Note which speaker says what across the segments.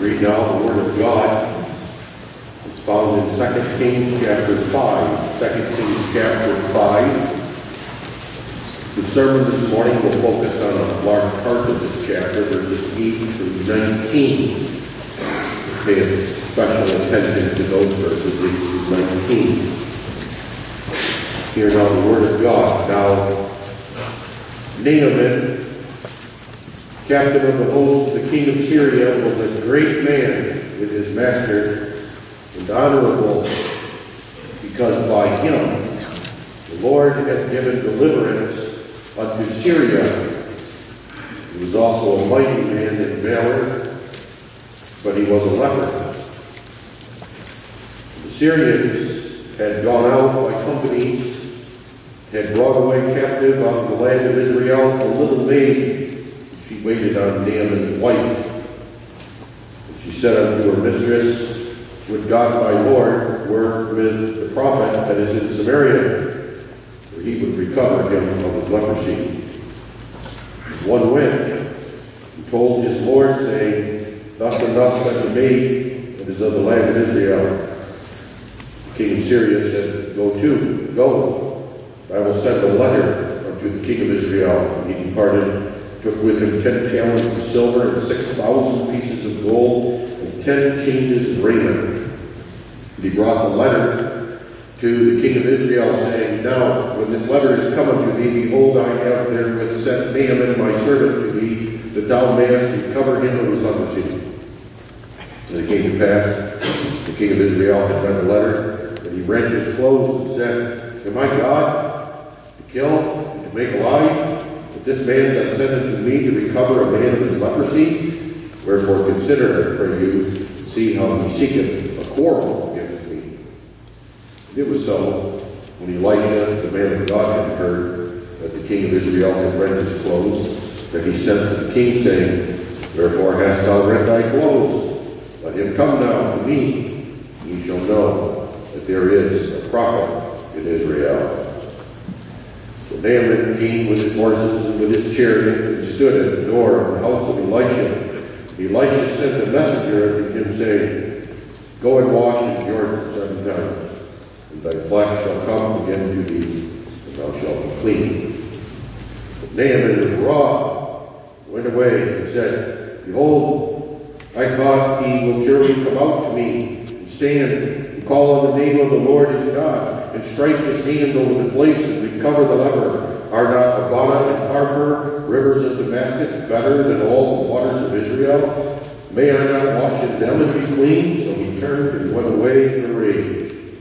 Speaker 1: Read now the Word of God. It's found in 2 Kings chapter 5. 2 Kings chapter 5. The sermon this morning will focus on a large part of this chapter, verses 8 through 19. Pay special attention to those verses 8 through 19. Hear now the Word of God. Now, Naaman captain of the host, the king of Syria, was a great man with his master and honorable because by him the Lord had given deliverance unto Syria. He was also a mighty man in valor, but he was a leper. The Syrians had gone out by companies, had brought away captive out of the land of Israel a little maid she waited on Naaman's wife. And she said unto her mistress, Would God my Lord were with the prophet that is in Samaria, for he would recover him of his leprosy. One went and told his Lord, saying, Thus and thus said the maid that is of the land of Israel. The king of Syria said, Go to, go. I will send a letter unto the king of Israel. And he departed with him ten talents of silver and six thousand pieces of gold and ten changes of raiment. And he brought the letter to the king of Israel, saying, Now, when this letter is come unto thee, behold, I have therewith sent Naaman my servant to thee, that thou mayest recover him of his leprosy. And it came to pass, the king of Israel had read the letter, and he rent his clothes and said, Am I God to kill and to make alive? This man that sent unto me to recover a man of his leprosy. Wherefore consider, I pray you, see how he seeketh a quarrel against me. And It was so, when Elisha, the man of God, had heard that the king of Israel had rent his clothes, that he sent to the king, saying, Wherefore hast thou rent thy clothes? Let him come now to me, and ye shall know that there is a prophet in Israel. Naaman came with his horses and with his chariot and stood at the door of the house of Elisha. Elisha sent a messenger unto him, saying, Go and wash in Jordan seven times, and thy flesh shall come again to thee, and thou shalt be clean. But Naaman was wroth, went away, and said, Behold, I thought he will surely come out to me, and stand, and call on the name of the Lord his God, and strike his hand over the place, and recover the leper. Are not Abana and Pharpar, rivers of Damascus, better than all the waters of Israel? May I not wash in them and be clean? So he turned and went away in a rage.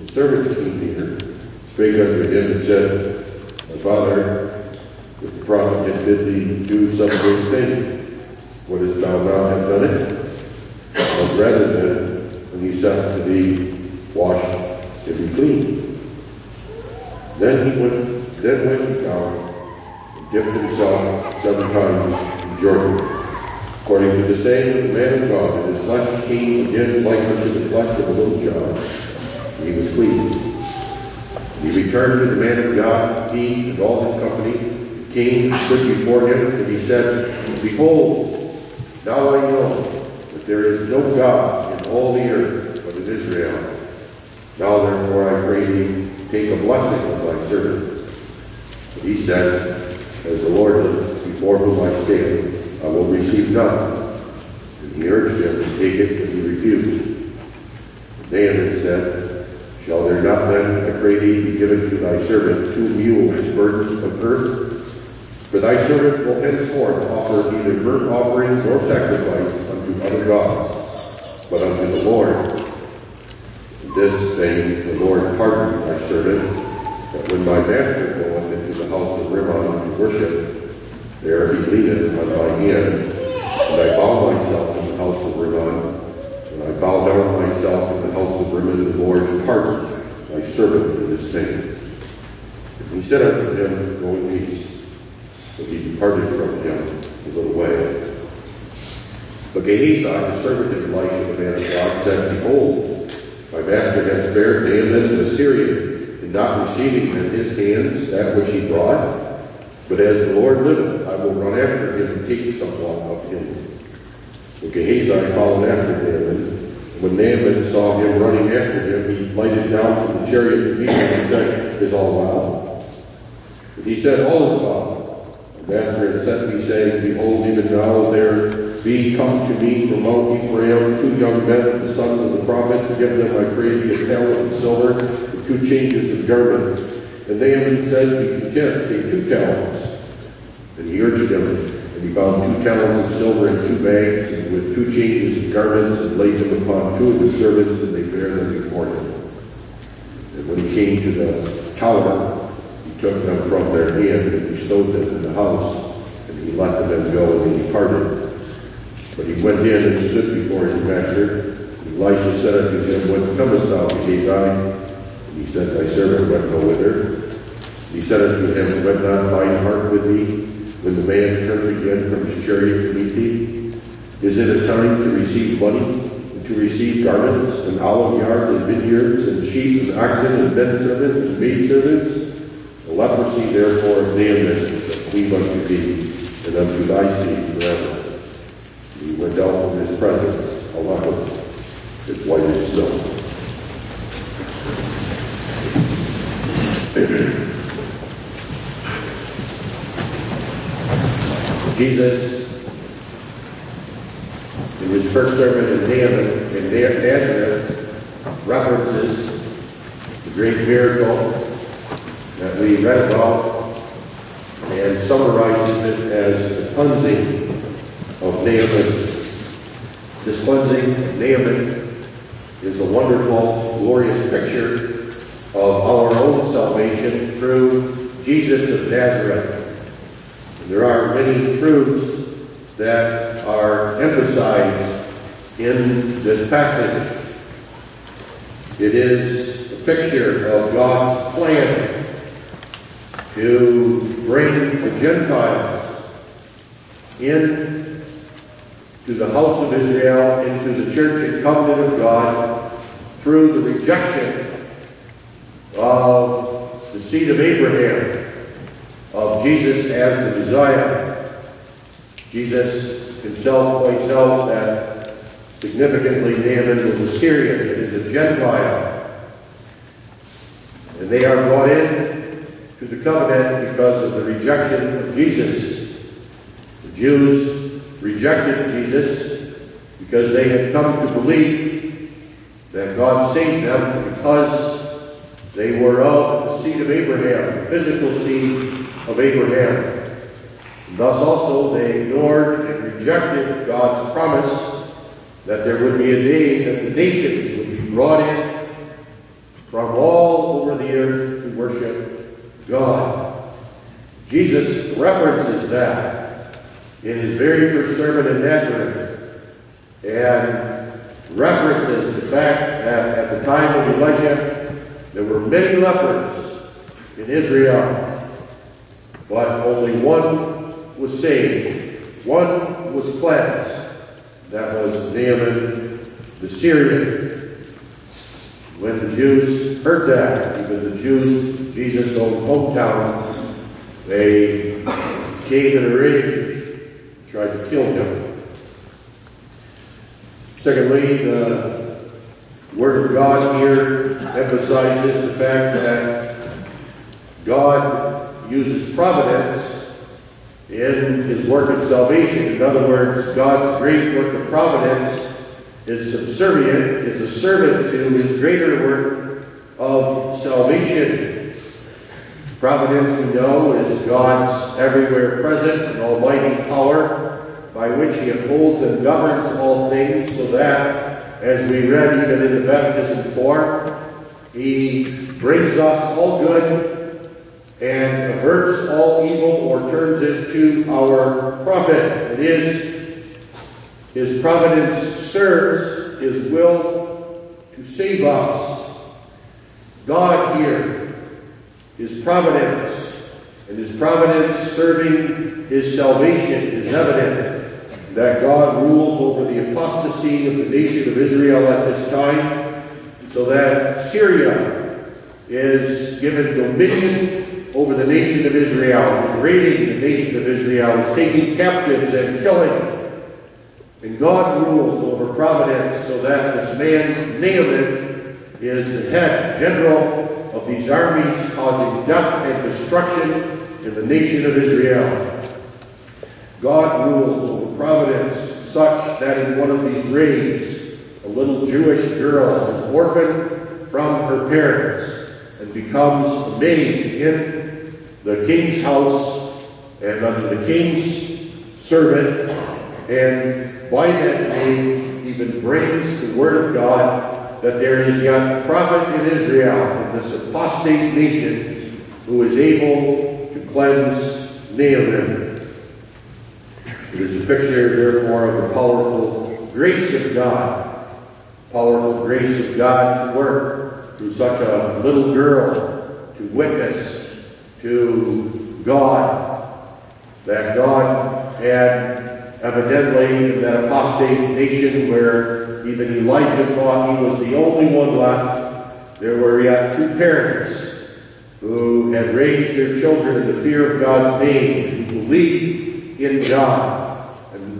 Speaker 1: The servants came near, spake unto him, and said, My father, if the prophet had bid thee do some great thing, wouldst thou not have done it? But rather than, when he said to thee, Wash and be clean. Then he went, then went down and dipped himself seven times in Jordan, according to the saying of the man of God, and his flesh came again like unto the flesh of a little child. And he was clean. He returned to the man of God, he and all his company, came and stood before him, and he said, Behold, now I know that there is no God in all the earth but in Israel. Now therefore I pray thee, take a blessing of thy servant. But he said, As the Lord is before whom I stand, I will receive none. And he urged him to take it, but he refused. And Naaman said, Shall there not then, I pray thee, be given to thy servant two mules burdened of earth? For thy servant will henceforth offer neither burnt offerings or sacrifice unto other gods, but unto the Lord this thing the Lord pardoned my servant, that when my master goeth into the house of Rimmon to worship, there he leaneth on my hand, and I bow myself in the house of Rimmon, and I bow down myself in the house of Rimmon, the Lord pardoned my servant for this thing. And he said unto him, Go in peace. But he departed from him a little way. But Gehazi, the servant of Elisha, the man of God, said, Behold, my master has spared Naaman the Syrian in not receiving in his hands that which he brought. But as the Lord liveth, I will run after him and take somewhat of him. And Gehazi followed after Naaman. When Naaman saw him running after him, he lighted down from the chariot to meet him and said, Is all well? And he said, All is well. The master had sent me, saying, Behold, even now there be come to me from Mount Ephraim two young men, the sons of the prophets, give them, I pray thee, a talent of silver, and two changes of garments. And Naaman said, Be content, take two talents. And he urged him, and he found two talents of silver in two bags, and with two changes of garments, and laid them upon two of his servants, and they bare them before him. And when he came to the tower, he took them from their hand and bestowed them in the house, and he let them go, and he departed. But he went in and stood before his master. Elisha said unto him, What comest thou, Gehazi? And he said, Thy servant went no whither. He said unto him, Went not thine heart with thee, when the man turned again from his chariot to meet thee? Is it a time to receive money, and to receive garments, and olive yards, and vineyards, and sheep, and oxen, and men servants, and maid servants? The leprosy therefore of Naaman shall cleave unto thee, and unto thy seed forever. He went out from his presence, a leper, as white as snow. Jesus, in his first sermon in in Nazareth, references the great miracle that we read about and summarizes it as the cleansing of Naaman. This cleansing of Naaman is a wonderful, glorious picture of our own salvation through Jesus of Nazareth. There are many truths that are emphasized in this passage. It is a picture of God's plan to bring the Gentiles in to the house of Israel, into the church and covenant of God, through the rejection of the seed of Abraham, of Jesus as the Messiah. Jesus himself points out that significantly Naaman was a Syrian, is a Gentile. And they are brought in to the covenant because of the rejection of Jesus. The Jews rejected Jesus because they had come to believe that God saved them because they were of the seed of Abraham, the physical seed of Abraham. And thus also they ignored and rejected God's promise that there would be a day that the nations would be brought in from all over the earth to worship God. Jesus references that in his very first sermon in Nazareth and references the fact that at the time of Elijah there were many lepers in Israel, but only one was saved. One was cleansed. That was Naaman the Syrian. When the Jews heard that, even the Jews, Jesus' own hometown, they came in a rage, tried to kill him. Secondly, the Word of God here emphasizes the fact that God uses providence in his work of salvation. In other words, God's great work of providence is subservient, is a servant to his greater work of salvation. Providence, we know, is God's everywhere present and almighty power by which he upholds and governs all things so that, as we read even in the baptism form, he brings us all good and averts all evil or turns it to our profit. It is his providence serves his will to save us. God here, his providence, and his providence serving his salvation is evident that God rules over the apostasy of the nation of Israel at this time, so that Syria is given dominion over the nation of Israel, is raiding the nation of Israel, is taking captives and killing. And God rules over providence so that this man, Naaman, is the head general of these armies causing death and destruction in the nation of Israel. God rules over providence such that in one of these raids, a little Jewish girl is orphaned from her parents and becomes a maid in the king's house and under the king's servant. And by that maid even brings the word of God that there is yet a prophet in Israel, in this apostate nation, who is able to cleanse Naaman. It is a picture, therefore, of the powerful grace of God, powerful grace of God to work through such a little girl to witness to God that God had evidently in that apostate nation where even Elijah thought he was the only one left, there were yet two parents who had raised their children in the fear of God's name, who believed in God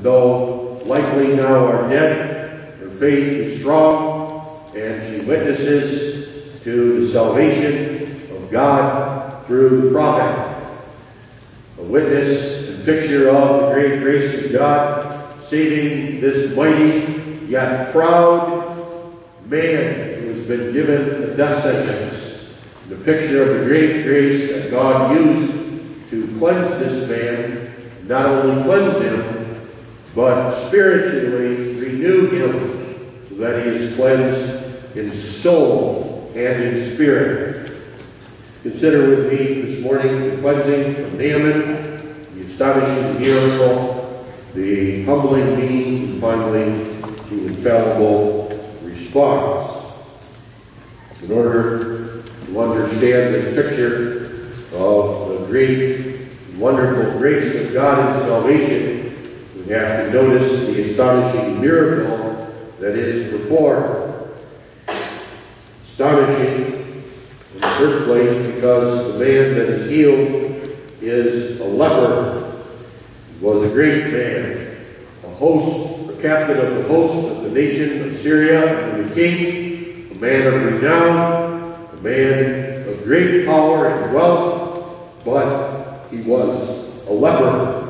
Speaker 1: though likely now are dead, her faith is strong, and she witnesses to the salvation of God through the prophet. A witness and picture of the great grace of God saving this mighty yet proud man who has been given a death sentence. The picture of the great grace that God used to cleanse this man, not only cleanse him, but spiritually renew him so that he is cleansed in soul and in spirit. Consider with me this morning the cleansing of Naaman, the astonishing miracle, the humbling means, and finally the infallible response. In order to understand this picture of the great, wonderful grace of God in salvation, we have to notice the astonishing miracle that is performed. Astonishing in the first place because the man that is healed is a leper. He was a great man, a host, a captain of the host of the nation of Syria and the king, a man of renown, a man of great power and wealth, but he was a leper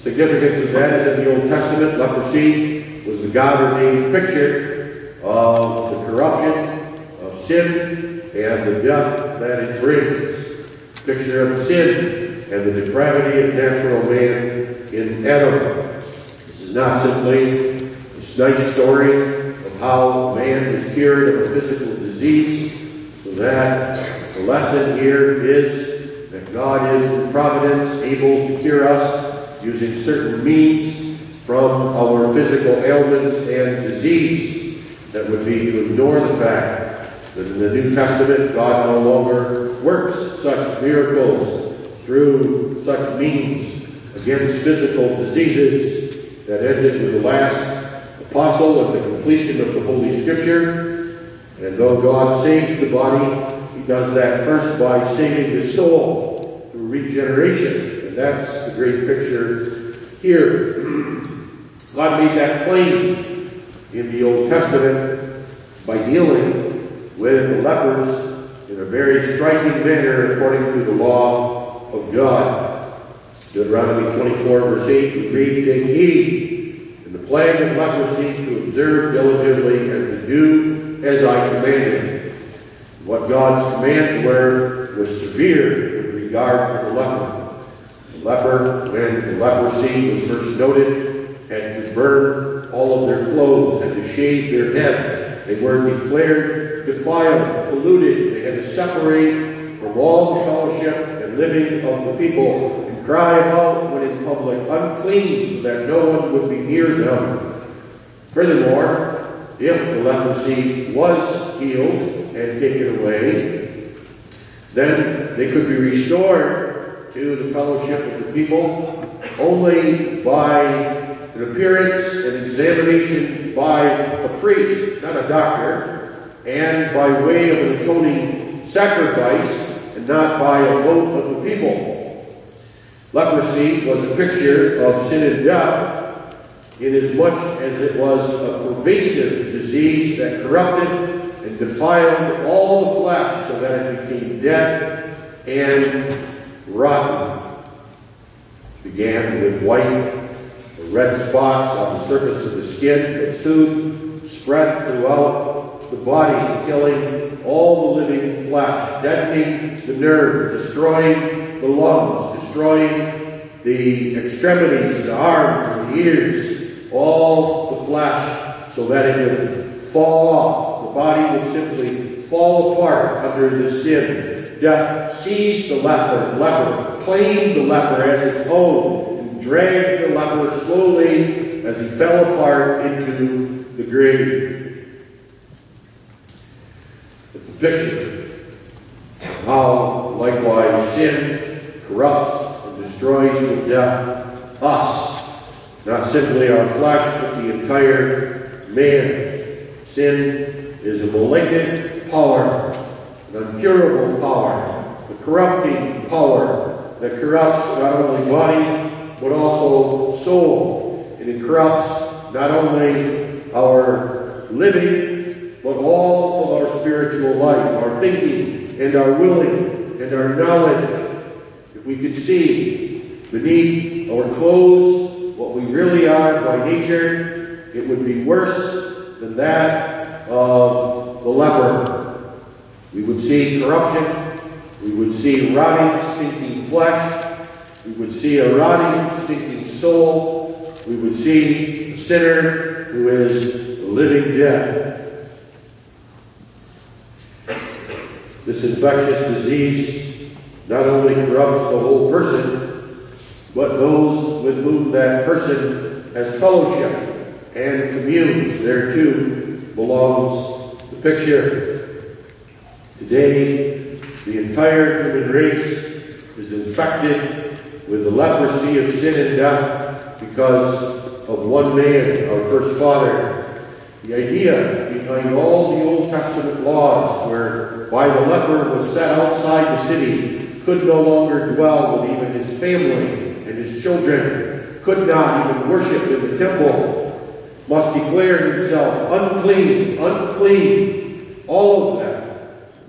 Speaker 1: significance of that is in the Old Testament, leprosy was the God-ordained picture of the corruption of sin and the death that it brings. Picture of sin and the depravity of natural man in Adam. This is not simply this nice story of how man was cured of a physical disease, so that the lesson here is that God is in providence able to cure us using certain means from our physical ailments and disease that would be to ignore the fact that in the New Testament God no longer works such miracles through such means against physical diseases that ended with the last apostle and the completion of the Holy Scripture. And though God saves the body, he does that first by saving the soul through regeneration that's the great picture here. God made that plain in the Old Testament by dealing with the lepers in a very striking manner according to the law of God. Deuteronomy 24, verse 8, we read, Take heed in the plague of leprosy to observe diligently and to do as I commanded. What God's commands were was severe with regard to the leper leper, when the leprosy was first noted, had to burn all of their clothes, had to shave their head. They were declared defiled, polluted. They had to separate from all the fellowship and living of the people and cry out when in public, unclean, so that no one would be near them. Furthermore, if the leprosy was healed and taken away, then they could be restored to the fellowship of the people only by an appearance and examination by a priest, not a doctor, and by way of an atoning sacrifice, and not by a vote of the people. Leprosy was a picture of sin and death, inasmuch as it was a pervasive disease that corrupted and defiled all the flesh so that it became dead and rotten. It began with white or red spots on the surface of the skin that soon spread throughout the body, killing all the living flesh, deadening the nerve, destroying the lungs, destroying the extremities, the arms, and the ears, all the flesh, so that it would fall off. The body would simply fall apart under the sin. Death seized the leper, leper, claimed the leper as its own, and dragged the leper slowly as he fell apart into the grave. It's a picture of how, likewise, sin corrupts and destroys with death us, not simply our flesh, but the entire man. Sin is a malignant power, an incurable power, the corrupting power that corrupts not only body, but also soul. And it corrupts not only our living, but all of our spiritual life, our thinking, and our willing, and our knowledge. If we could see beneath our clothes what we really are by nature, it would be worse than that of the leper. We would see corruption, we would see rotting, stinking flesh, we would see a rotting, stinking soul, we would see a sinner who is the living dead. This infectious disease not only corrupts the whole person, but those with whom that person has fellowship and communes. There too belongs the picture. Today, the entire human race is infected with the leprosy of sin and death because of one man, our first father. The idea behind all the Old Testament laws, where whereby the leper was set outside the city, could no longer dwell with even his family and his children, could not even worship in the temple, must declare himself unclean, unclean. All of that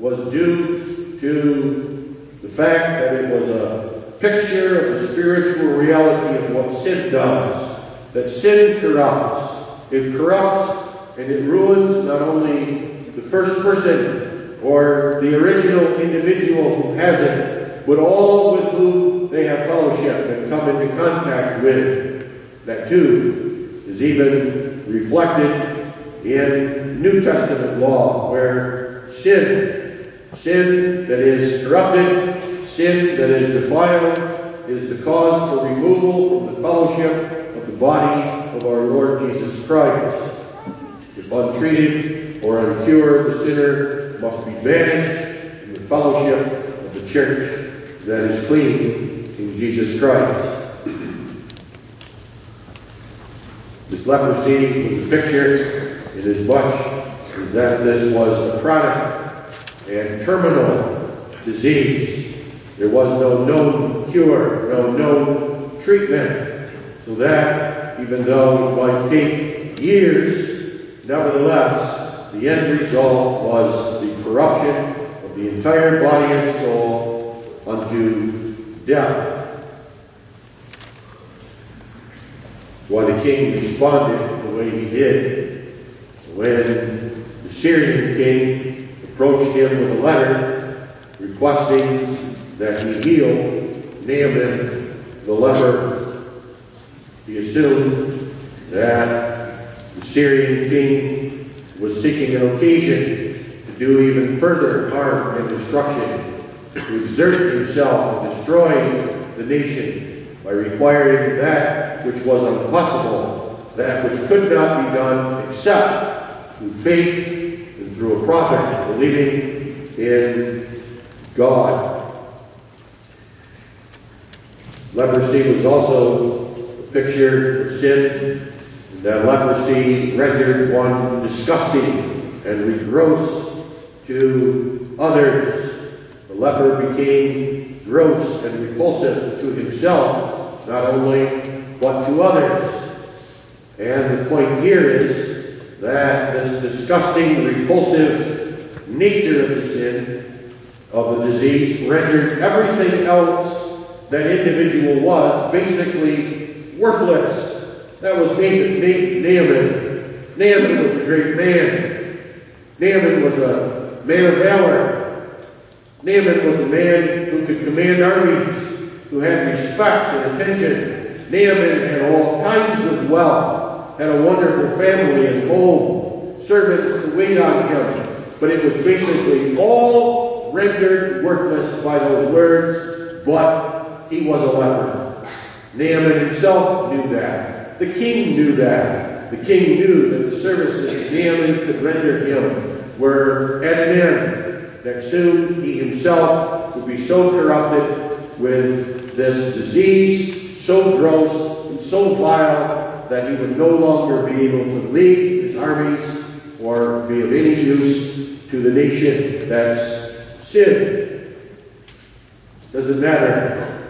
Speaker 1: was due to the fact that it was a picture of the spiritual reality of what sin does. That sin corrupts. It corrupts and it ruins not only the first person or the original individual who has it, but all with whom they have fellowship and come into contact with. That too is even reflected in New Testament law, where sin, sin that is corrupted, sin that is defiled, is the cause for removal from the fellowship of the body of our Lord Jesus Christ. If untreated or uncured, the sinner must be banished from the fellowship of the church that is clean in Jesus Christ. This leprosy was a picture inasmuch as that this was a chronic and terminal disease. There was no known cure, no known treatment, so that even though it might take years, nevertheless, the end result was the corruption of the entire body and soul unto death. Why the king responded the way he did when the Syrian king approached him with a letter requesting that he heal Naaman the leper. He assumed that the Syrian king was seeking an occasion to do even further harm and destruction, to exert himself in destroying the nation by requiring that which was impossible, that which could not be done except through faith through a prophet believing in God. Leprosy was also a picture of sin. That leprosy rendered one disgusting and gross to others. The leper became gross and repulsive to himself, not only, but to others. And the point here is that this disgusting, repulsive nature of the sin, of the disease, rendered everything else that individual was basically worthless. That was Naaman. Naaman was a great man. Naaman was a man of valor. Naaman was a man who could command armies, who had respect and attention. Naaman had all kinds of wealth, had a wonderful family and home, servants to wait on him. But it was basically all rendered worthless by those words, but he was a leper. Naaman himself knew that. The king knew that. The king knew that the services Naaman could render him were at an end, that soon he himself would be so corrupted with this disease, so gross and so vile, that he would no longer be able to lead his armies or be of any use to the nation that's sin. Doesn't matter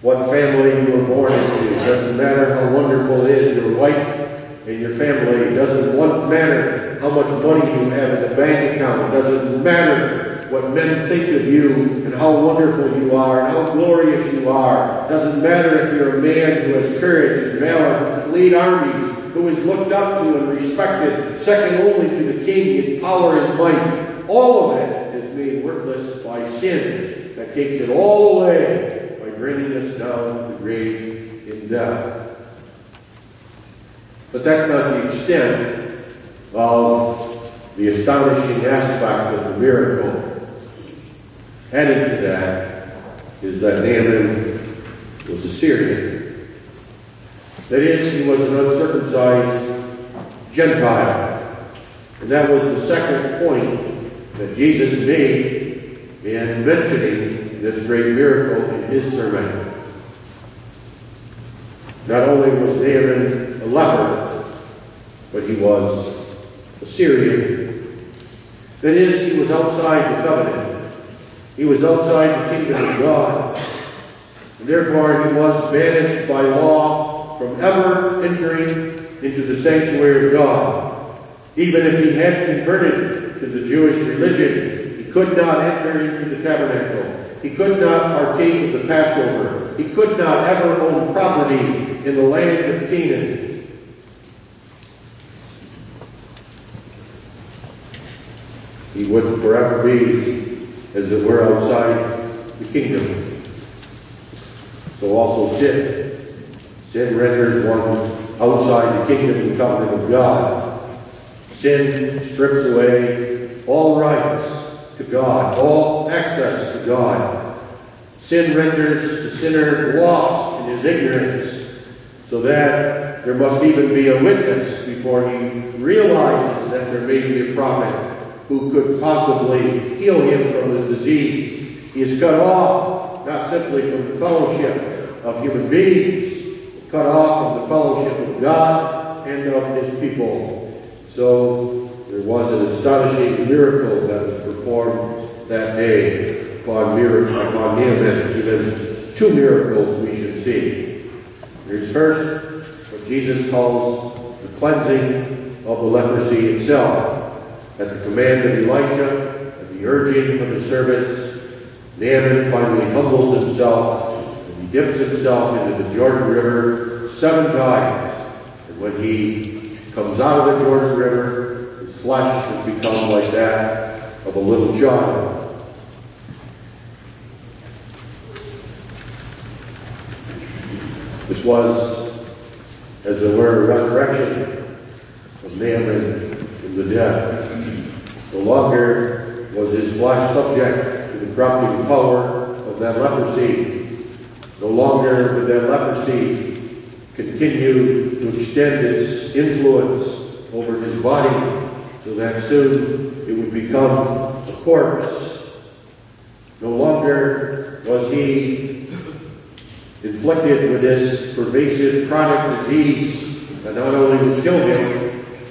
Speaker 1: what family you were born into. Doesn't matter how wonderful it is, your wife and your family. Doesn't matter how much money you have in the bank account. Doesn't matter what men think of you and how wonderful you are and how glorious you are. Doesn't matter if you're a man who has courage and valor, can lead armies, who is looked up to and respected, second only to the king in power and might. All of it is made worthless by sin that takes it all away by bringing us down to the grave in death. But that's not the extent of the astonishing aspect of the miracle. Added to that is that Naaman was a Syrian. That is, he was an uncircumcised Gentile. And that was the second point that Jesus made in mentioning this great miracle in his sermon. Not only was Naaman a leper, but he was a Syrian. That is, he was outside the covenant. He was outside the kingdom of God. And therefore, he was banished by law from ever entering into the sanctuary of God. Even if he had converted to the Jewish religion, he could not enter into the tabernacle. He could not partake of the Passover. He could not ever own property in the land of Canaan. He would forever be, as it were, outside the kingdom. So also sin. Sin renders one outside the kingdom and covenant of God. Sin strips away all rights to God, all access to God. Sin renders the sinner lost in his ignorance, so that there must even be a witness before he realizes that there may be a prophet who could possibly heal him from his disease. He is cut off, not simply from the fellowship of human beings, cut off from the fellowship of God and of his people. So there was an astonishing miracle that was performed that day upon, miracle, upon Naaman. Even two miracles we should see. There's first what Jesus calls the cleansing of the leprosy itself. At the command of Elisha, at the urging of his servants, Naaman finally humbles himself and he dips himself into the Jordan River seven times. And when he comes out of the Jordan River, his flesh has become like that of a little child. This was, as it were, a resurrection of Naaman the dead. No longer was his flesh subject to the corrupting power of that leprosy. No longer would that leprosy continue to extend its influence over his body so that soon it would become a corpse. No longer was he inflicted with this pervasive chronic disease that not only would kill him,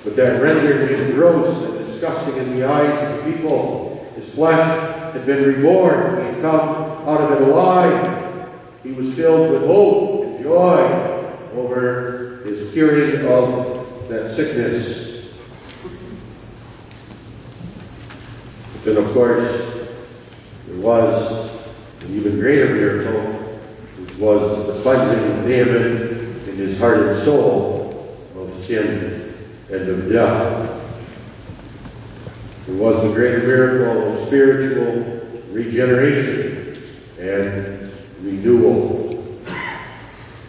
Speaker 1: but that rendered him gross and disgusting in the eyes of the people. His flesh had been reborn. He had come out of it alive. He was filled with hope and joy over his curing of that sickness. But then, of course, there was an even greater miracle, which was the cleansing of David in his heart and soul of sin and uh, of death. There was the great miracle of spiritual regeneration and renewal.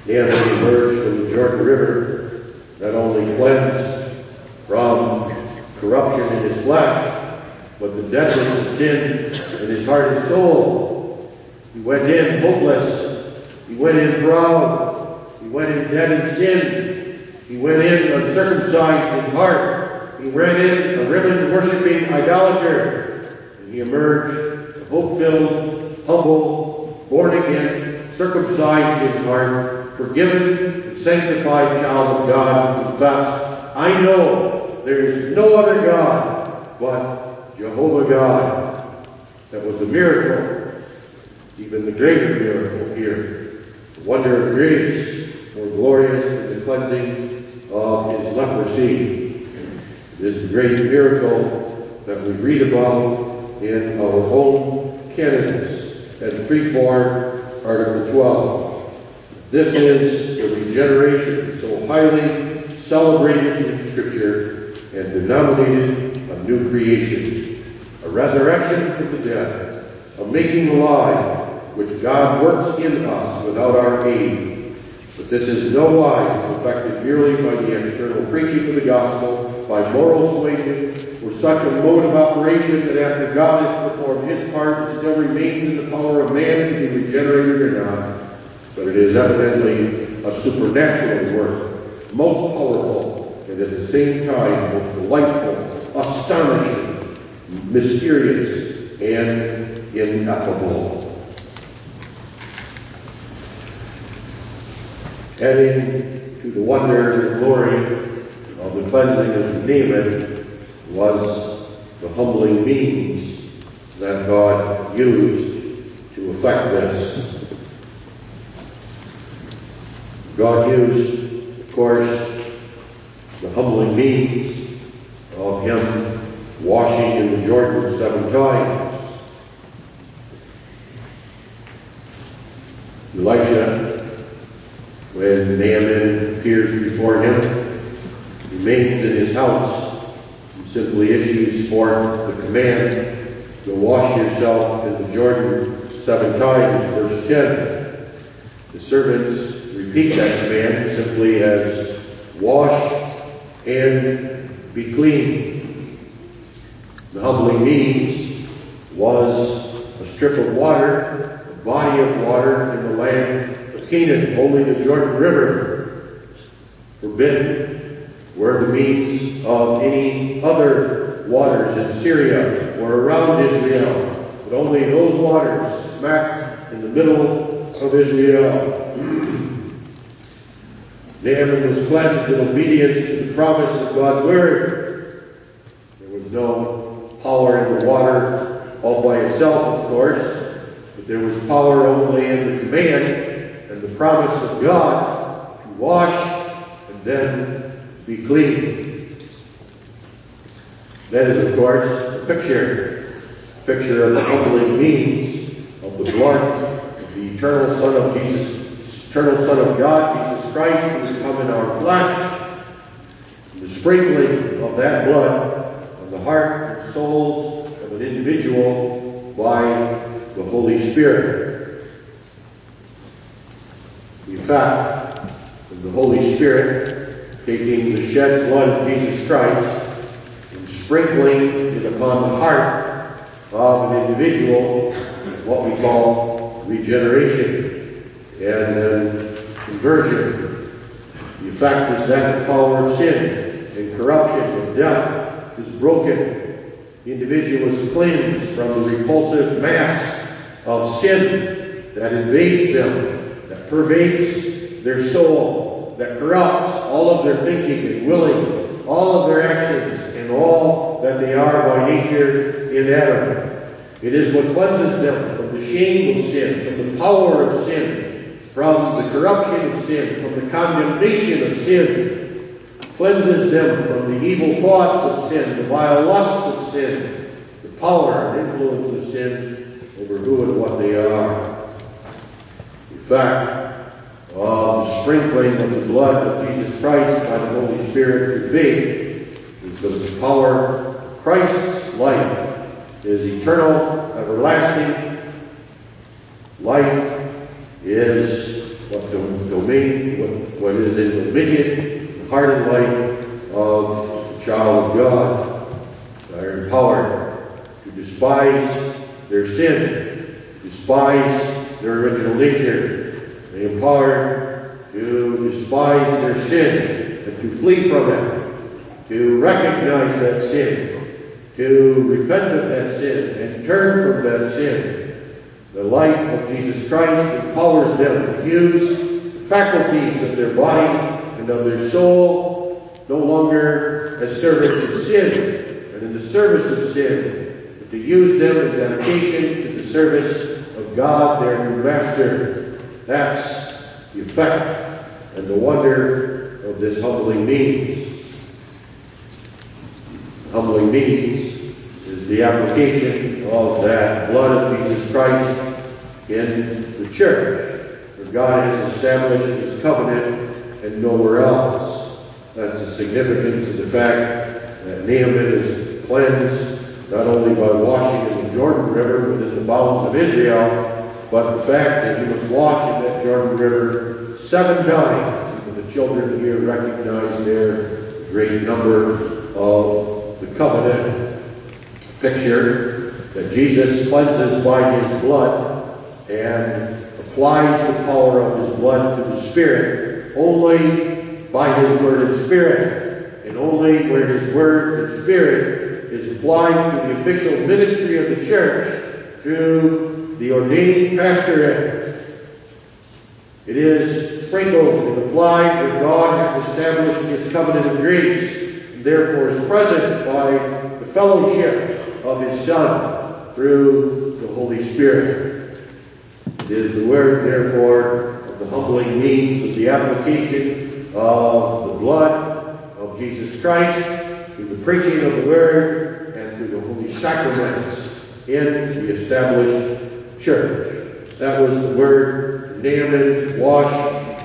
Speaker 1: Naaman emerged from the Jordan River, not only cleansed from corruption in his flesh, but the deadness of sin in his heart and soul. He went in hopeless. He went in proud. He went in dead in sin. He went in uncircumcised in heart. He went in a Rimmon worshipping idolater. And he emerged a hope filled, humble, born again, circumcised in heart, forgiven and sanctified child of God who confessed, I know there is no other God but Jehovah God. That was a miracle, even the greater miracle here. The wonder of grace, more glorious than the cleansing of his leprosy. This great miracle that we read about in our own canons as preform Article 12. This is the regeneration so highly celebrated in Scripture and denominated a new creation a resurrection from the dead, a making alive, which God works in us without our aid. But this is no wise affected merely by the external preaching of the gospel, by moral suasion, or such a mode of operation that after God has performed his part, it still remains in the power of man to be regenerated or not. But it is evidently a supernatural work, most powerful, and at the same time most delightful, astonishing, mysterious, and ineffable. Adding to the wonder and glory of the cleansing of Naaman was the humbling means that God used to effect this. God used, of course, the humbling means of him washing in the Jordan seven times. Elijah, when Naaman appears before him, he remains in his house and simply issues forth the command to wash yourself in the Jordan seven times, verse 10. The servants repeat that command simply as wash and be clean. The humbling means was a strip of water, a body of water in the land Canaan. Only the Jordan River forbidden were the means of any other waters in Syria or around Israel. But only those waters smack in the middle of Israel. Naaman was cleansed in obedience to the promise of God's word. There was no power in the water all by itself, of course, but there was power only in the command and the promise of God to wash and then be clean. That is, of course, a picture, a picture of the humbling means of the blood of the eternal Son of Jesus, eternal Son of God, Jesus Christ, who has come in our flesh, the sprinkling of that blood on the heart and souls of an individual by the Holy Spirit. In fact, the Holy Spirit taking the shed blood of Jesus Christ and sprinkling it upon the heart of an individual, what we call regeneration and then conversion. The effect is that the power of sin and corruption and death is broken the individual is cleansed from the repulsive mass of sin that invades them, pervades their soul, that corrupts all of their thinking and willing, all of their actions, and all that they are by nature in Adam. It is what cleanses them from the shame of sin, from the power of sin, from the corruption of sin, from the condemnation of sin, cleanses them from the evil thoughts of sin, the vile lusts of sin, the power and influence of sin over who and what they are. In fact, uh, the sprinkling of the blood of Jesus Christ by the Holy Spirit through faith is the power of Christ's life is eternal, everlasting. Life is what the domain, what, what is in dominion, the heart and life of the child of God. They are empowered to despise their sin, despise their original nature. Are empowered to despise their sin and to flee from it, to recognize that sin, to repent of that sin and turn from that sin the life of Jesus Christ empowers them to use the faculties of their body and of their soul no longer as servants of sin and in the service of sin, but to use them in dedication to the service of God, their new master. That's the effect and the wonder of this humbling means. Humbling means is the application of that blood of Jesus Christ in the church, where God has established his covenant and nowhere else. That's the significance of the fact that Naaman is cleansed not only by washing in the Jordan River within the bounds of Israel, but the fact that he was washed in that Jordan River seven times. Even the children here recognize their great number of the covenant picture that Jesus cleanses by his blood and applies the power of his blood to the Spirit only by his word and spirit, and only where his word and spirit is applied to the official ministry of the church through the ordained pastorate. It is sprinkled and applied where God has established his covenant of grace, and therefore is present by the fellowship of his Son through the Holy Spirit. It is the word, therefore, of the humbling means of the application of the blood of Jesus Christ through the preaching of the word and through the holy sacraments in the established church. That was the word, Naaman, wash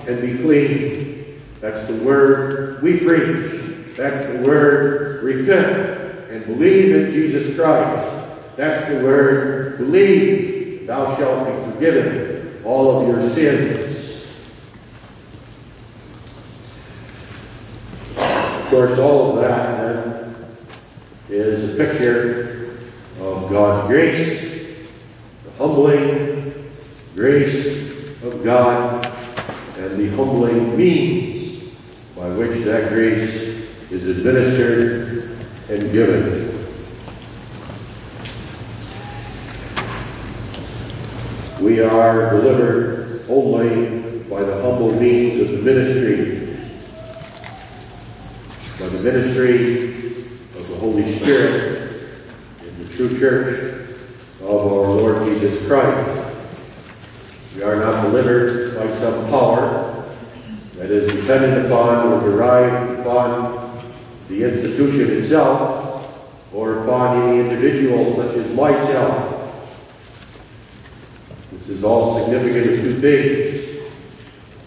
Speaker 1: and be clean. That's the word we preach. That's the word, repent and believe in Jesus Christ. That's the word, believe thou shalt be forgiven all of your sins. Of course, all of that then is a picture of God's grace, the humbling grace of God, and the humbling means by which that grace is administered and given. We are delivered only by the humble means of the ministry, by the ministry of the Holy Spirit in the true church of our Lord Jesus Christ. We are not delivered by some power that is dependent upon or derived upon the institution itself or upon any individual such as myself this is all significant of two things.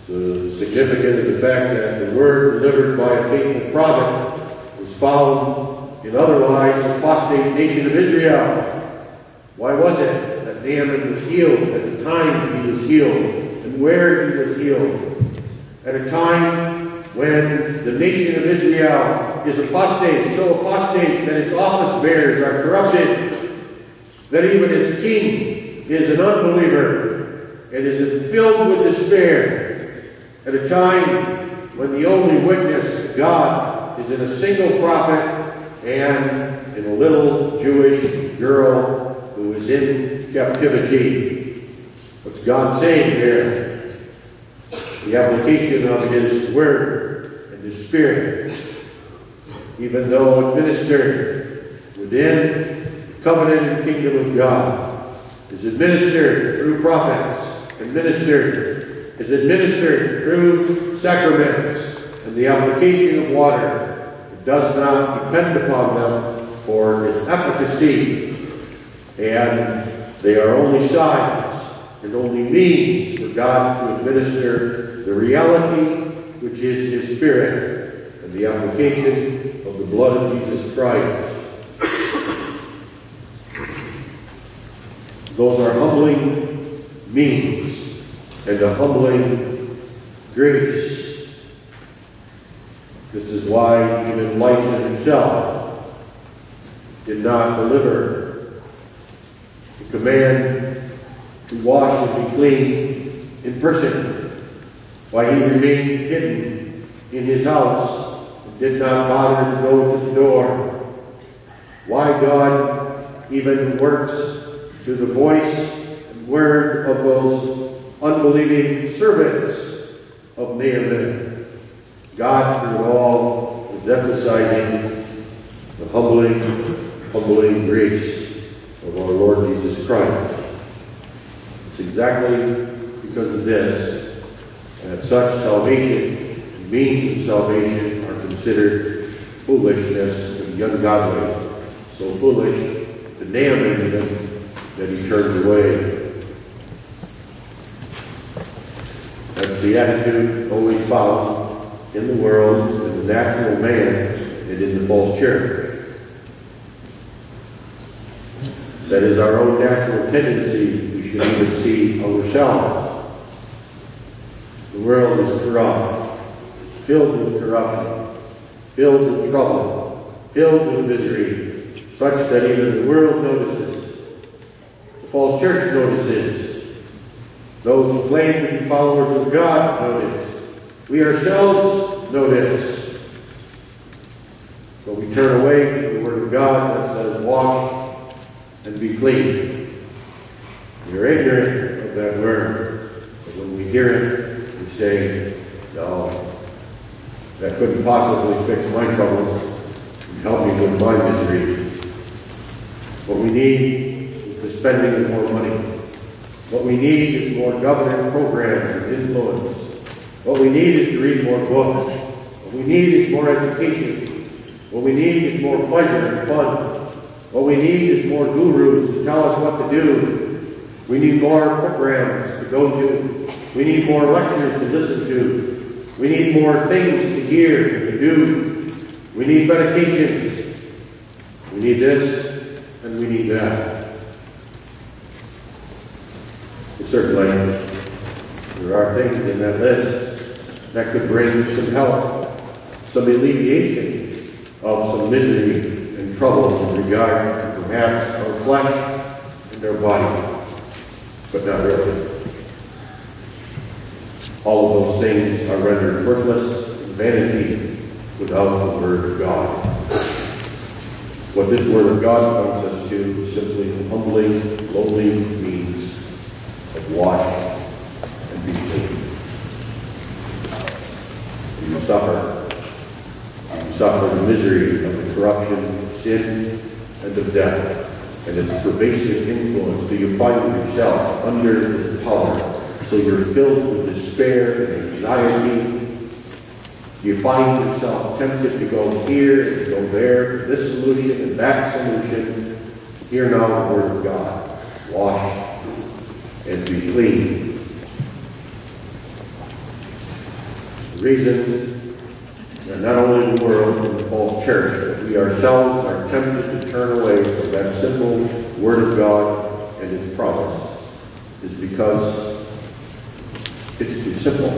Speaker 1: The significant of the fact that the word delivered by a faithful prophet was found in otherwise apostate nation of Israel. Why was it that Naaman was healed at the time he was healed and where he was healed? At a time when the nation of Israel is apostate, so apostate that its office bearers are corrupted, that even its king is an unbeliever and is filled with despair at a time when the only witness God is in a single prophet and in a little Jewish girl who is in captivity. What's God saying there? The application of His Word and His Spirit, even though administered within the covenant and kingdom of God, is administered through prophets, administered, is administered through sacraments, and the application of water does not depend upon them for its efficacy, and they are only signs and only means for God to administer the reality which is His Spirit and the application of the blood of Jesus Christ. Those are humbling means and a humbling grace. This is why even Elijah himself did not deliver the command to wash and be clean in person. Why he remained hidden in his house and did not bother to go to the door. Why God even works through the voice and word of those unbelieving servants of Naaman. God, through all, is emphasizing the humbling, humbling grace of our Lord Jesus Christ. It's exactly because of this that such salvation, means of salvation, are considered foolishness the ungodly. So foolish to Naaman that he turned away. That's the attitude always found in the world, in the natural man, and in the false church. That is our own natural tendency. We should even see ourselves. The world is corrupt, filled with corruption, filled with trouble, filled with misery, such that even the world notices. The false church notices. Those who claim to be followers of God notice. We ourselves notice. But we turn away from the Word of God that says, wash and be clean. We are ignorant of that word. But when we hear it, we say, no, that couldn't possibly fix my troubles and help me with my misery. What we need is the spending of more money. What we need is more government programs and influence. What we need is to read more books. What we need is more education. What we need is more pleasure and fun. What we need is more gurus to tell us what to do. We need more programs to go to. We need more lectures to listen to. We need more things to hear and to do. We need medication. We need this and we need that. And certainly, there are things in that list that could bring some help, some alleviation of some misery and trouble in regard to perhaps our flesh and our body, but not really. All of those things are rendered worthless and vanity without the Word of God. What this Word of God points us to is simply humbling, lowly of wash and be clean. You suffer. You suffer the misery of the corruption, sin, and of death, and its pervasive influence. Do you find yourself under the power so you're filled with despair and anxiety. You find yourself tempted to go here and go there, this solution and that solution. Hear now the word of God. Wash and be clean. The reason that not only the world and the false church, but we ourselves are tempted to turn away from that simple word of God and its promise is because it's too simple.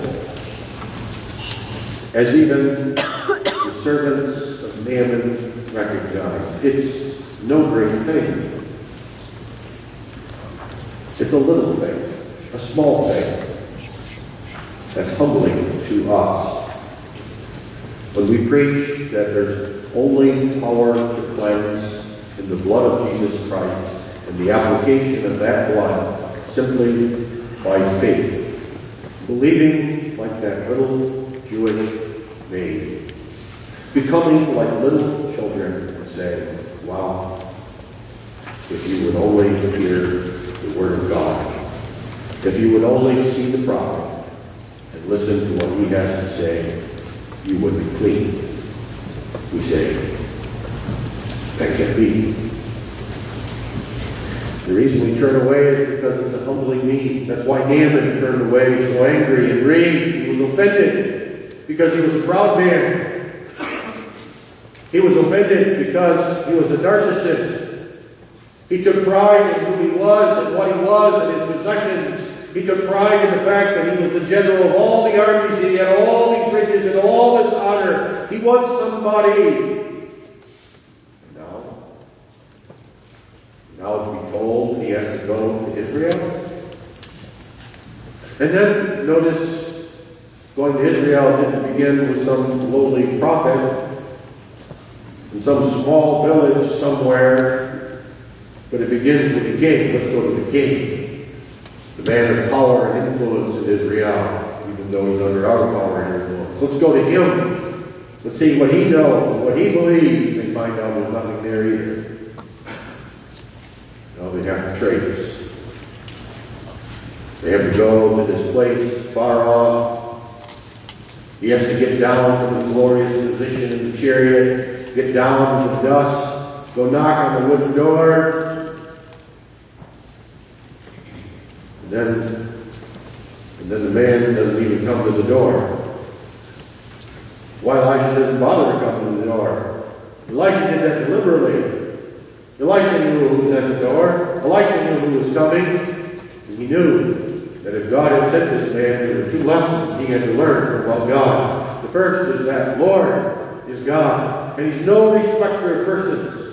Speaker 1: As even the servants of Naaman recognized, it's no great thing. It's a little thing, a small thing, that's humbling to us. When we preach that there's only power to cleanse in the blood of Jesus Christ and the application of that blood simply by faith, believing like that little Jewish maid, becoming like little children and saying, wow, if you would only hear the word of God, if you would only see the prophet and listen to what he has to say, you would be clean. We say, that can't be. The reason we turn away is because it's a humbling need. That's why Naaman turned away so angry and raged. He was offended because he was a proud man. He was offended because he was a narcissist. He took pride in who he was and what he was and his possessions. He took pride in the fact that he was the general of all the armies. He had all these riches and all this honor. He was somebody. Now now to be told he has to go to Israel. And then notice going to Israel didn't begin with some lowly prophet in some small village somewhere, but it begins with the king. Let's go to the king, the man of power and influence in Israel, even though he's under our power and influence. Let's go to him. Let's see what he knows, what he believes. We find out there's nothing there either. No, they have to trace. They have to go to this place far off. He has to get down from the glorious position in the chariot, get down to the dust, go knock on the wooden door. And then, and then the man doesn't even come to the door. Why Elijah doesn't bother to come to the door? Elisha did that deliberately. Elisha knew who was at the door. Elisha knew who was coming. And he knew that if God had sent this man, there were two lessons he had to learn about God. The first is that Lord is God, and he's no respecter of persons.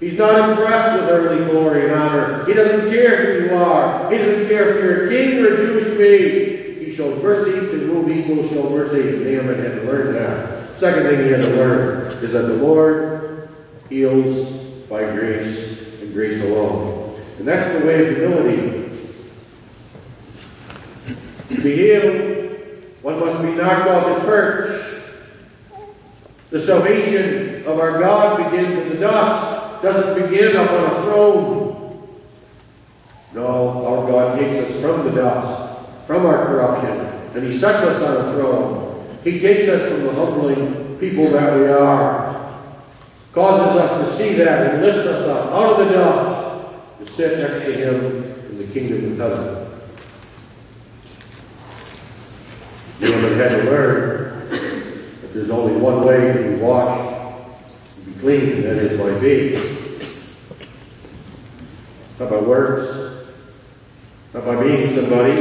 Speaker 1: He's not impressed with earthly glory and honor. He doesn't care who you are. He doesn't care if you're a king or a Jewish maid. He shows mercy to whom he will show mercy. Naaman had to learn that. Second thing he had to learn is that the Lord heals by grace and grace alone. And that's the way of humility. To be healed, one must be knocked off his perch. The salvation of our God begins in the dust, doesn't begin up on a throne. No, our God takes us from the dust, from our corruption, and He sets us on a throne. He takes us from the humbling people that we are causes us to see that and lifts us up out of the dust to sit next to him in the kingdom of heaven. Naaman had to learn that there's only one way to be washed, to be clean, and that is by faith. Words, not by being somebody,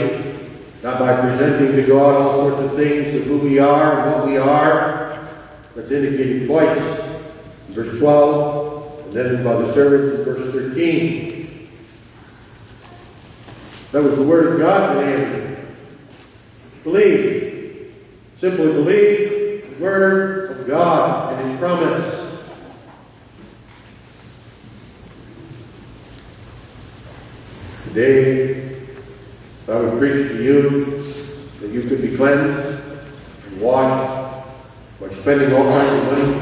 Speaker 1: not by presenting to God all sorts of things of who we are and what we are. That's indicated twice verse 12, and then by the servants in verse 13. That was the word of God to Andrew. Believe. Simply believe the word of God and his promise. Today, I would preach to you that you could be cleansed and washed by spending all kinds of money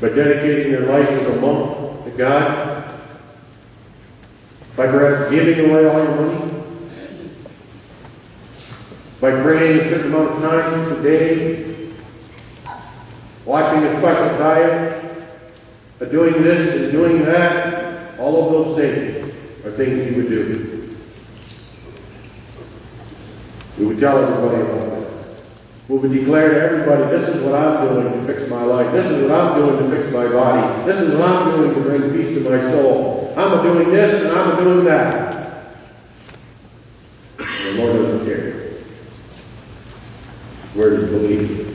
Speaker 1: by dedicating your life as a monk to God, by perhaps giving away all your money, by praying a certain amount of times per day, watching a special diet, by doing this and doing that, all of those things are things you would do. We would tell everybody about we would declare to everybody, this is what I'm doing to fix my life. This is what I'm doing to fix my body. This is what I'm doing to bring peace to my soul. I'm doing this and I'm doing that. The Lord doesn't care. Where does believe?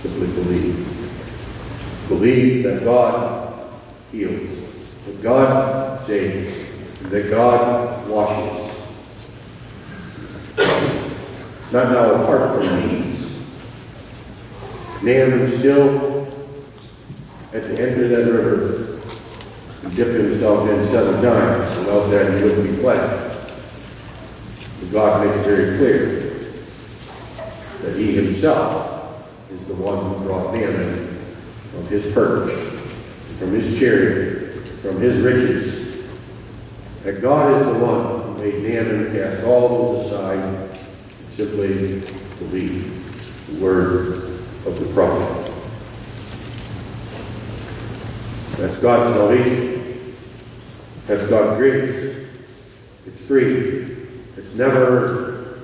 Speaker 1: Simply believe. Believe that God heals, that God saves, that God washes. not now apart from these. Naaman still at the end of that river he dipped himself in seven times. and Without that he wouldn't be cleansed. But God makes it very clear that he himself is the one who brought Naaman from his perch, from his chariot, from his riches. That God is the one who made Naaman cast all those aside simply believe the word of the prophet. That's God's salvation. That's God's grace. It's free. It's never,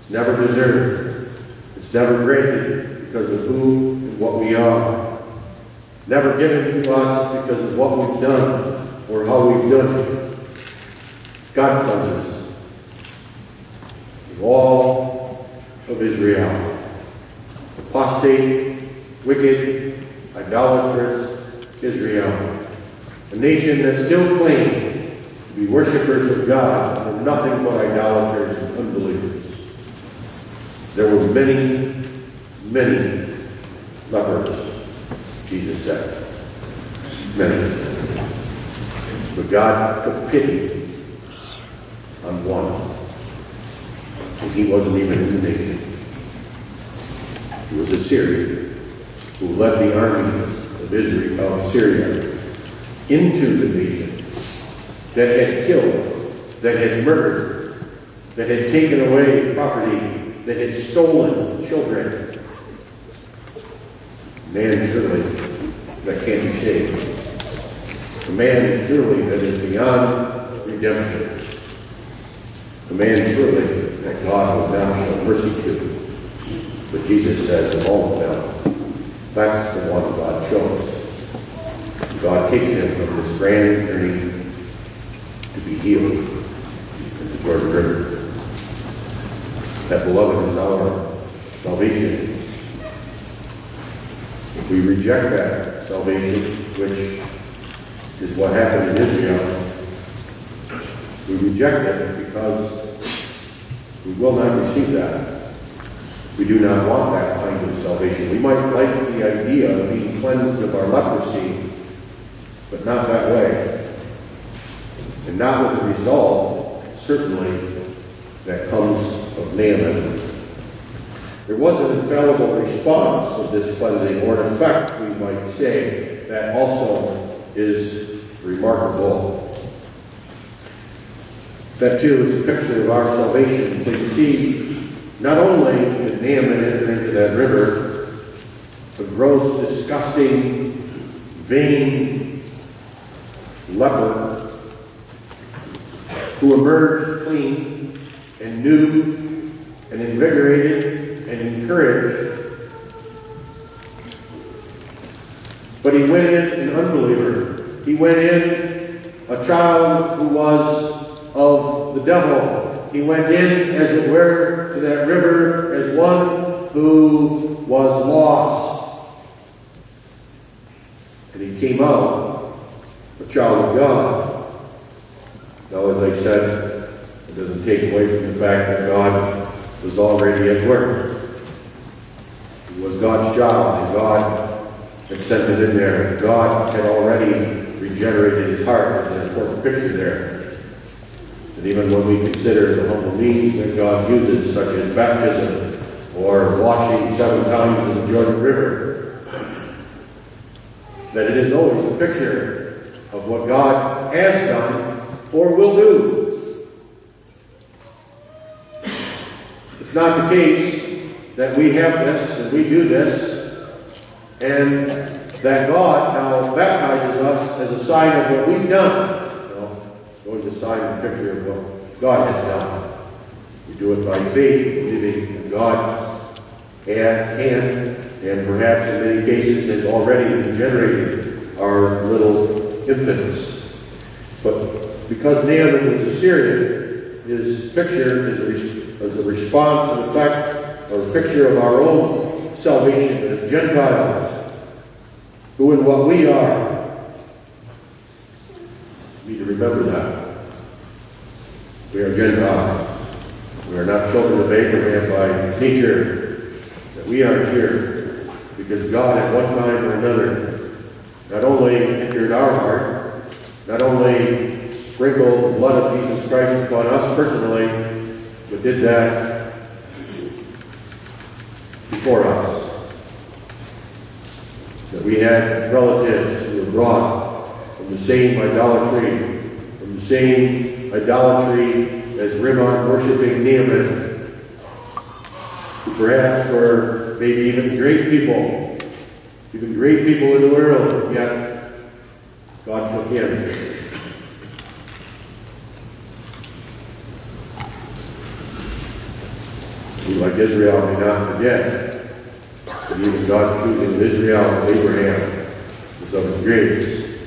Speaker 1: it's never deserved. It's never granted because of who and what we are. Never given to us because of what we've done or how we've done it. God cleanses all of Israel. Apostate, wicked, idolatrous Israel. A nation that still claimed to be worshippers of God and nothing but idolaters and unbelievers. There were many, many lepers, Jesus said. Many. But God took pity on one. And he wasn't even in the nation. He was a Syrian who led the army of Israel, of Syria, into the nation that had killed, that had murdered, that had taken away property, that had stolen children. Man, surely, that can't be saved. A man, surely, that is beyond redemption. A man, surely, that God will now show mercy to. But Jesus says, of all of them, that's the one God chose. God takes him from this grand journey to be healed in the Jordan River. That, beloved, is our salvation. We reject that salvation, which is what happened in Israel, we reject it because we will not receive that. We do not want that kind of salvation. We might like the idea of being cleansed of our leprosy, but not that way. And not with the result, certainly, that comes of Naaman. There was an infallible response to this cleansing, or an effect, we might say, that also is remarkable. That too is a picture of our salvation. So you see, not only did Naaman enter into that river, a gross, disgusting, vain leper who emerged clean and new and invigorated encouraged. But he went in an unbeliever. He went in a child who was of the devil. He went in, as it were, to that river as one who was lost. And he came out a child of God. Now, as I said, it doesn't take away from the fact that God was already at work. God's job, and God had sent it in there. God had already regenerated his heart. There's an important picture there. And even when we consider the humble means that God uses, such as baptism or washing seven times in the Jordan River, that it is always a picture of what God has done or will do. It's not the case that we have this and we do this, and that God now baptizes us as a sign of what we've done. It's always a sign and picture of what God has done. We do it by faith, believing in God and can, and perhaps in many cases has already regenerated our little infants. But because Naaman was a Syrian, his picture is a, is a response and effect or a picture of our own salvation as Gentiles, who in what we are. We need to remember that. We are Gentiles. We are not children of Abraham by nature. That we are here because God at one time or another not only entered our heart, not only sprinkled the blood of Jesus Christ upon us personally, but did that before us. That we had relatives who were brought from the same idolatry, from the same idolatry as Rimmon worshiping Naaman, perhaps for maybe even great people, even great people in the world, yet God took him. Like Israel, may not forget that even God choosing Israel and Abraham was of his grace.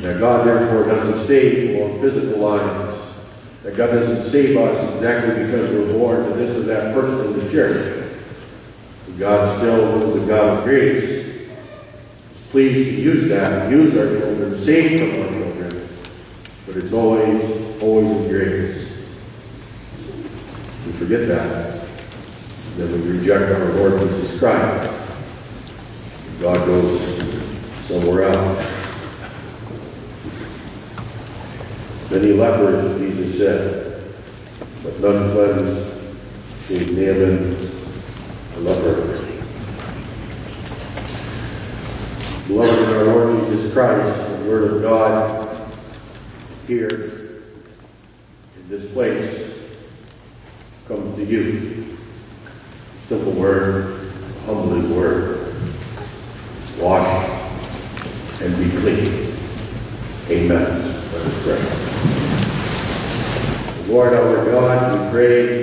Speaker 1: That God therefore doesn't save along physical lines. That God doesn't save us exactly because we're born to this or that person in the church. But God still is a God of grace. He's pleased to use that, use our children, save from our children. But it's always, always in grace. We forget that. Then we reject our Lord Jesus Christ. God goes somewhere else. Many lepers, Jesus said, but none cleansed save Naaman, a leper. Beloved in our Lord Jesus Christ, the Word of God here in this place comes to you. Simple word, humbling word. Wash and be clean. Amen. Let us pray. Lord our God,